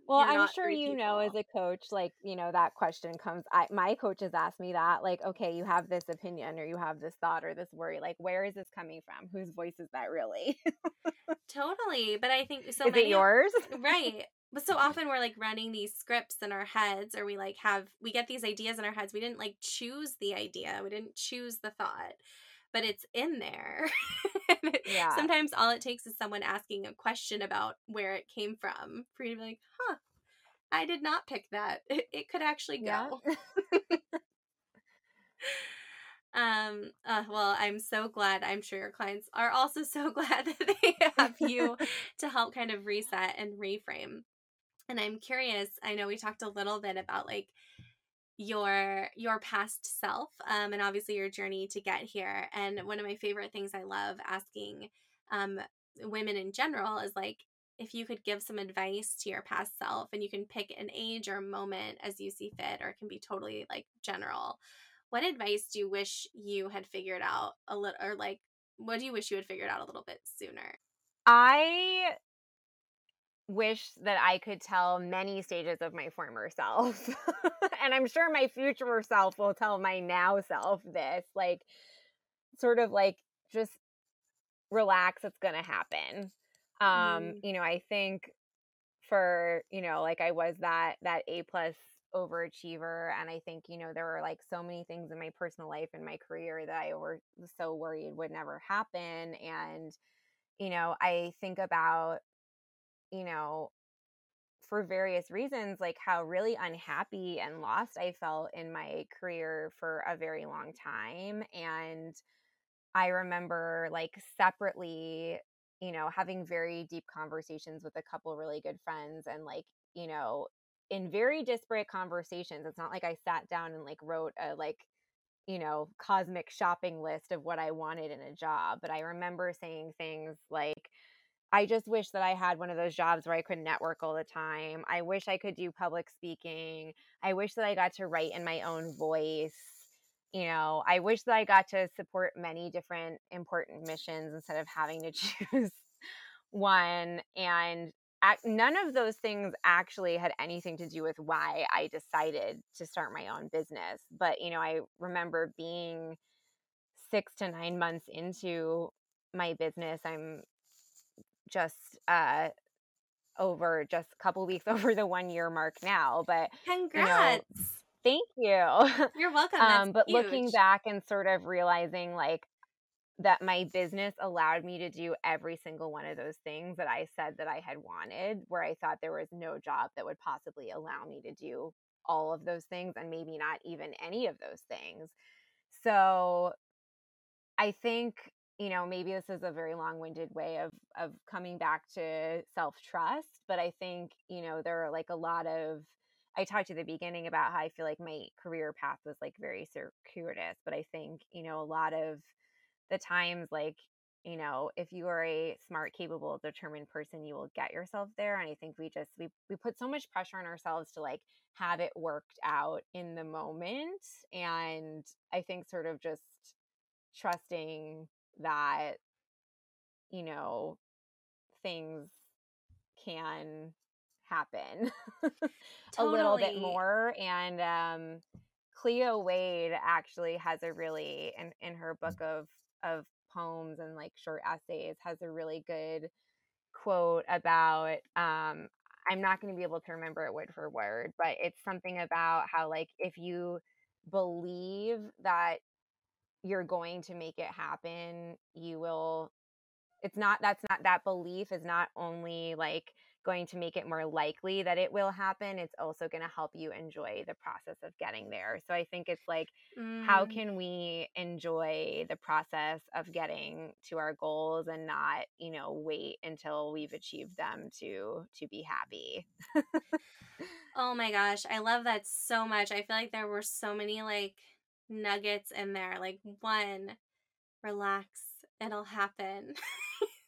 Speaker 2: well, I'm sure you people. know as a coach, like, you know, that question comes. I my coaches ask me that, like, okay, you have this opinion or you have this thought or this worry. Like, where is this coming from? Whose voice is that really?
Speaker 1: totally. But I think so.
Speaker 2: Is it yours?
Speaker 1: right. But so often we're like running these scripts in our heads, or we like have, we get these ideas in our heads. We didn't like choose the idea, we didn't choose the thought but it's in there. yeah. Sometimes all it takes is someone asking a question about where it came from for you to be like, huh, I did not pick that. It, it could actually go. Yeah. um uh, well i'm so glad i'm sure your clients are also so glad that they have you to help kind of reset and reframe and i'm curious i know we talked a little bit about like your your past self um, and obviously your journey to get here. And one of my favorite things i love asking um, women in general is like if you could give some advice to your past self and you can pick an age or moment as you see fit or it can be totally like general what advice do you wish you had figured out a little or like what do you wish you had figured out a little bit sooner?
Speaker 2: I wish that I could tell many stages of my former self. and I'm sure my future self will tell my now self this like sort of like just relax it's going to happen. Um mm. you know, I think for, you know, like I was that that A plus overachiever and I think, you know, there were like so many things in my personal life and my career that I were so worried would never happen and you know, I think about you know, for various reasons, like how really unhappy and lost I felt in my career for a very long time. And I remember like separately, you know, having very deep conversations with a couple really good friends and like, you know, in very disparate conversations. It's not like I sat down and like wrote a like, you know, cosmic shopping list of what I wanted in a job. But I remember saying things like, I just wish that I had one of those jobs where I could network all the time. I wish I could do public speaking. I wish that I got to write in my own voice. You know, I wish that I got to support many different important missions instead of having to choose one. And none of those things actually had anything to do with why I decided to start my own business. But, you know, I remember being six to nine months into my business. I'm just uh over just a couple weeks over the one year mark now. But
Speaker 1: congrats.
Speaker 2: You know, thank you.
Speaker 1: You're welcome. um,
Speaker 2: but
Speaker 1: huge.
Speaker 2: looking back and sort of realizing like that my business allowed me to do every single one of those things that I said that I had wanted, where I thought there was no job that would possibly allow me to do all of those things and maybe not even any of those things. So I think you know, maybe this is a very long-winded way of of coming back to self-trust, but I think, you know, there are like a lot of I talked to the beginning about how I feel like my career path was like very circuitous, but I think, you know, a lot of the times like you know if you are a smart capable determined person you will get yourself there and i think we just we we put so much pressure on ourselves to like have it worked out in the moment and i think sort of just trusting that you know things can happen a little bit more and um cleo wade actually has a really in, in her book of of poems and like short essays has a really good quote about um I'm not going to be able to remember it word for word, but it's something about how like if you believe that you're going to make it happen, you will it's not that's not that belief is not only like going to make it more likely that it will happen it's also going to help you enjoy the process of getting there so i think it's like mm. how can we enjoy the process of getting to our goals and not you know wait until we've achieved them to to be happy
Speaker 1: oh my gosh i love that so much i feel like there were so many like nuggets in there like one relax it'll happen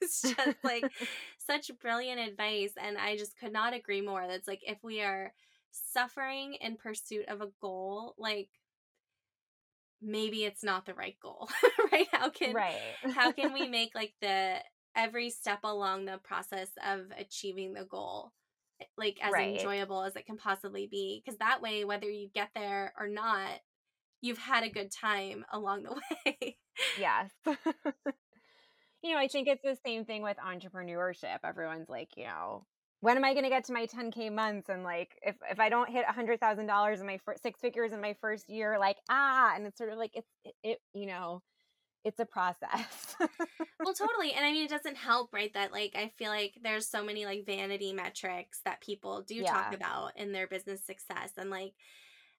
Speaker 1: it's just like such brilliant advice. And I just could not agree more. That's like if we are suffering in pursuit of a goal, like maybe it's not the right goal, right? How can right. how can we make like the every step along the process of achieving the goal like as right. enjoyable as it can possibly be? Because that way, whether you get there or not, you've had a good time along the way.
Speaker 2: yes you know, I think it's the same thing with entrepreneurship. Everyone's like, you know, when am I going to get to my 10k months? And like, if if I don't hit a hundred thousand dollars in my first six figures in my first year, like ah, and it's sort of like it's it, it you know, it's a process.
Speaker 1: well, totally. And I mean, it doesn't help, right? That like I feel like there's so many like vanity metrics that people do yeah. talk about in their business success, and like,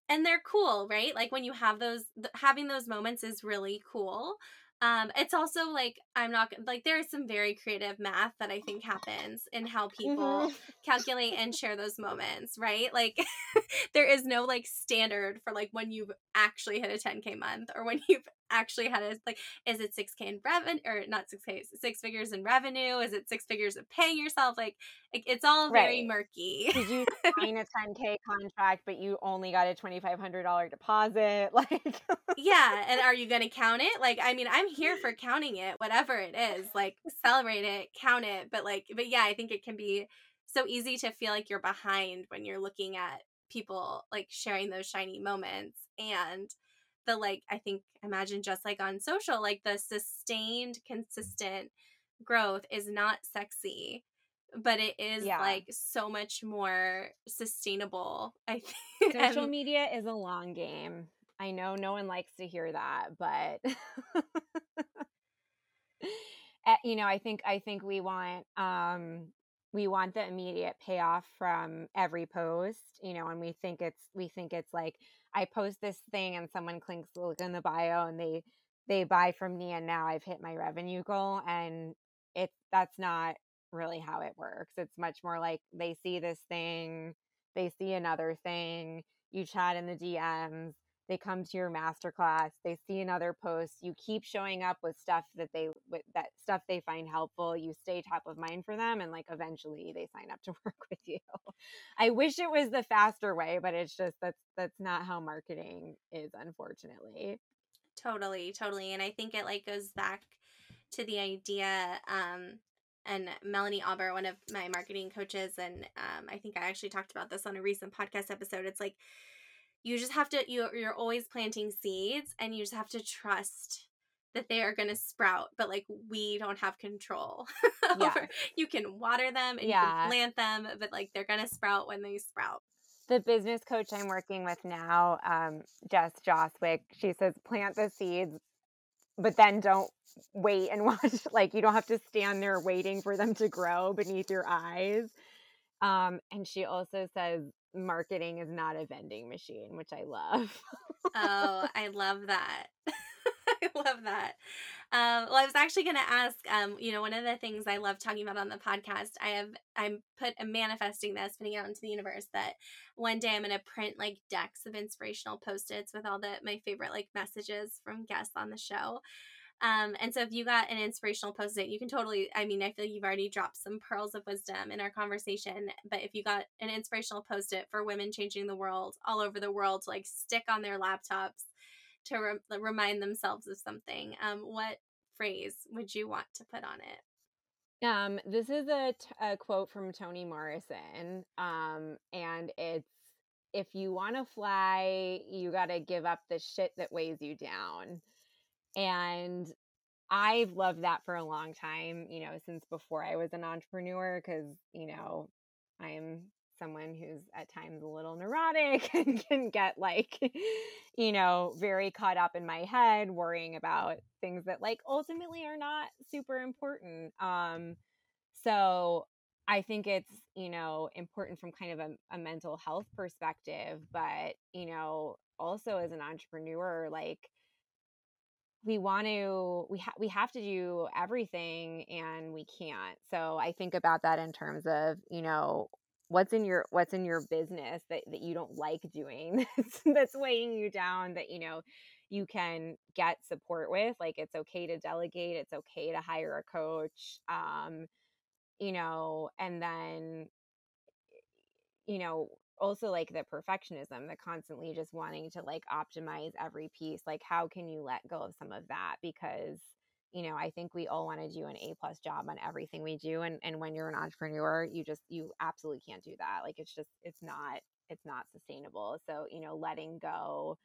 Speaker 1: and they're cool, right? Like when you have those, th- having those moments is really cool. Um, it's also like I'm not like there is some very creative math that I think happens in how people mm-hmm. calculate and share those moments, right? Like there is no like standard for like when you've actually hit a 10k month or when you've actually had a like is it 6k in revenue or not 6k six figures in revenue? Is it six figures of paying yourself? Like, like it's all very right. murky.
Speaker 2: Did you sign a 10k contract but you only got a $2500 deposit? Like
Speaker 1: yeah and are you gonna count it? Like i mean i'm here for counting it whatever it is like celebrate it count it but like but yeah i think it can be so easy to feel like you're behind when you're looking at people like sharing those shiny moments and the like i think imagine just like on social like the sustained consistent growth is not sexy but it is yeah. like so much more sustainable i
Speaker 2: think social media is a long game i know no one likes to hear that but eh, you know i think i think we want um we want the immediate payoff from every post you know and we think it's we think it's like I post this thing and someone clicks look in the bio and they they buy from me and now I've hit my revenue goal and it that's not really how it works. It's much more like they see this thing, they see another thing, you chat in the DMs, they come to your masterclass they see another post you keep showing up with stuff that they with that stuff they find helpful you stay top of mind for them and like eventually they sign up to work with you i wish it was the faster way but it's just that's that's not how marketing is unfortunately
Speaker 1: totally totally and i think it like goes back to the idea um and Melanie Aubert, one of my marketing coaches, and um, I think I actually talked about this on a recent podcast episode. It's like you just have to you you're always planting seeds and you just have to trust that they are going to sprout but like we don't have control yeah. you can water them and yeah. you can plant them but like they're going to sprout when they sprout
Speaker 2: the business coach i'm working with now um, jess joswick she says plant the seeds but then don't wait and watch like you don't have to stand there waiting for them to grow beneath your eyes um, and she also says marketing is not a vending machine, which I love.
Speaker 1: oh, I love that. I love that. Um, well, I was actually going to ask, um, you know, one of the things I love talking about on the podcast, I have, I'm put, I'm manifesting this, putting it out into the universe that one day I'm going to print like decks of inspirational post-its with all the, my favorite like messages from guests on the show. Um, and so if you got an inspirational post-it, you can totally, I mean, I feel like you've already dropped some pearls of wisdom in our conversation, but if you got an inspirational post-it for women changing the world all over the world to like stick on their laptops to re- remind themselves of something, um, what phrase would you want to put on it?
Speaker 2: Um, this is a, t- a quote from Toni Morrison. Um, and it's, if you want to fly, you got to give up the shit that weighs you down. And I've loved that for a long time, you know, since before I was an entrepreneur, because, you know, I'm someone who's at times a little neurotic and can get like, you know, very caught up in my head worrying about things that like ultimately are not super important. Um, so I think it's, you know, important from kind of a, a mental health perspective, but, you know, also as an entrepreneur, like, we want to we have we have to do everything and we can't. So i think about that in terms of you know what's in your what's in your business that, that you don't like doing that's weighing you down that you know you can get support with like it's okay to delegate it's okay to hire a coach um you know and then you know also like the perfectionism the constantly just wanting to like optimize every piece like how can you let go of some of that? Because you know i think we all want to do an a plus job on everything we do and and when you're an entrepreneur you just you absolutely can't do that like it's just it's not it's not sustainable. So you know letting go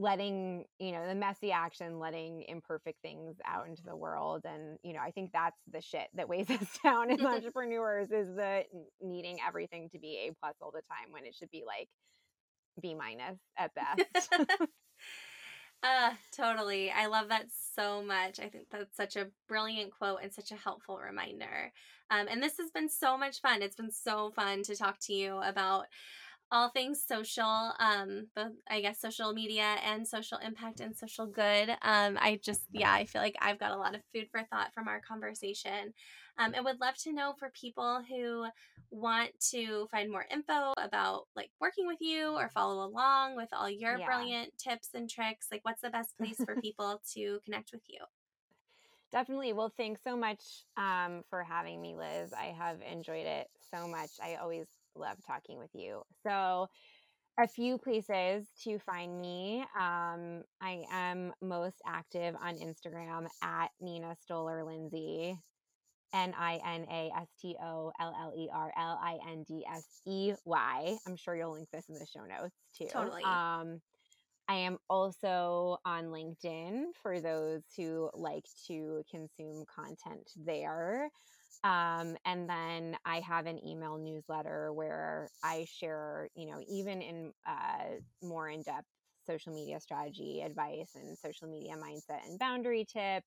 Speaker 2: letting you know the messy action letting imperfect things out into the world and you know i think that's the shit that weighs us down as entrepreneurs is the needing everything to be a plus all the time when it should be like b minus at best.
Speaker 1: Uh totally i love that so much i think that's such a brilliant quote and such a helpful reminder. Um, and this has been so much fun it's been so fun to talk to you about all things social, um, both I guess social media and social impact and social good. Um, I just yeah, I feel like I've got a lot of food for thought from our conversation. Um, and would love to know for people who want to find more info about like working with you or follow along with all your yeah. brilliant tips and tricks. Like, what's the best place for people to connect with you?
Speaker 2: Definitely. Well, thanks so much um, for having me, Liz. I have enjoyed it so much. I always love talking with you. So, a few places to find me. Um, I am most active on Instagram at Nina Stoller Lindsey, N I N A S T O L L E R L I N D S E Y. I'm sure you'll link this in the show notes too.
Speaker 1: Totally.
Speaker 2: Um, I am also on LinkedIn for those who like to consume content there. Um, and then I have an email newsletter where I share, you know, even in uh, more in depth social media strategy advice and social media mindset and boundary tips.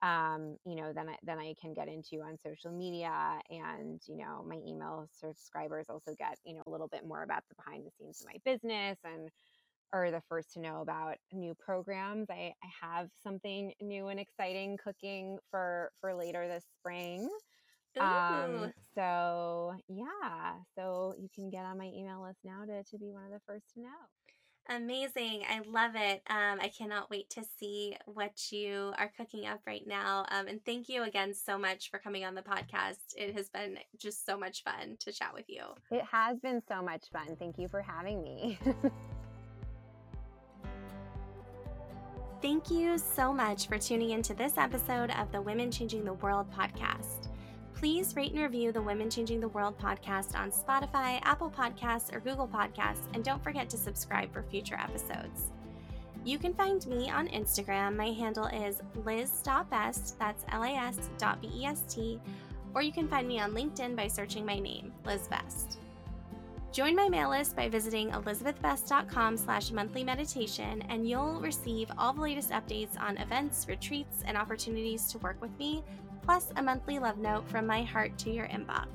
Speaker 2: Um, you know, then I, then I can get into on social media, and you know, my email subscribers also get you know a little bit more about the behind the scenes of my business and are the first to know about new programs. I, I have something new and exciting cooking for for later this spring. Um, so yeah, so you can get on my email list now to to be one of the first to know.
Speaker 1: Amazing. I love it. Um, I cannot wait to see what you are cooking up right now. Um, and thank you again so much for coming on the podcast. It has been just so much fun to chat with you.
Speaker 2: It has been so much fun. Thank you for having me.
Speaker 1: Thank you so much for tuning into this episode of the Women Changing the World podcast. Please rate and review the Women Changing the World podcast on Spotify, Apple Podcasts, or Google Podcasts, and don't forget to subscribe for future episodes. You can find me on Instagram. My handle is liz.best, that's L A S dot B E S T, or you can find me on LinkedIn by searching my name, Liz Best. Join my mail list by visiting elisabethbest.com slash monthly meditation, and you'll receive all the latest updates on events, retreats, and opportunities to work with me, plus a monthly love note from my heart to your inbox.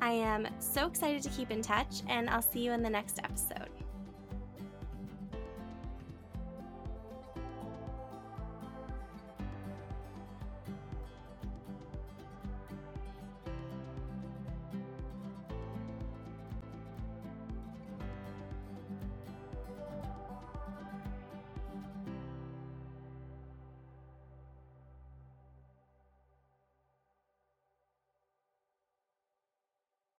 Speaker 1: I am so excited to keep in touch, and I'll see you in the next episode.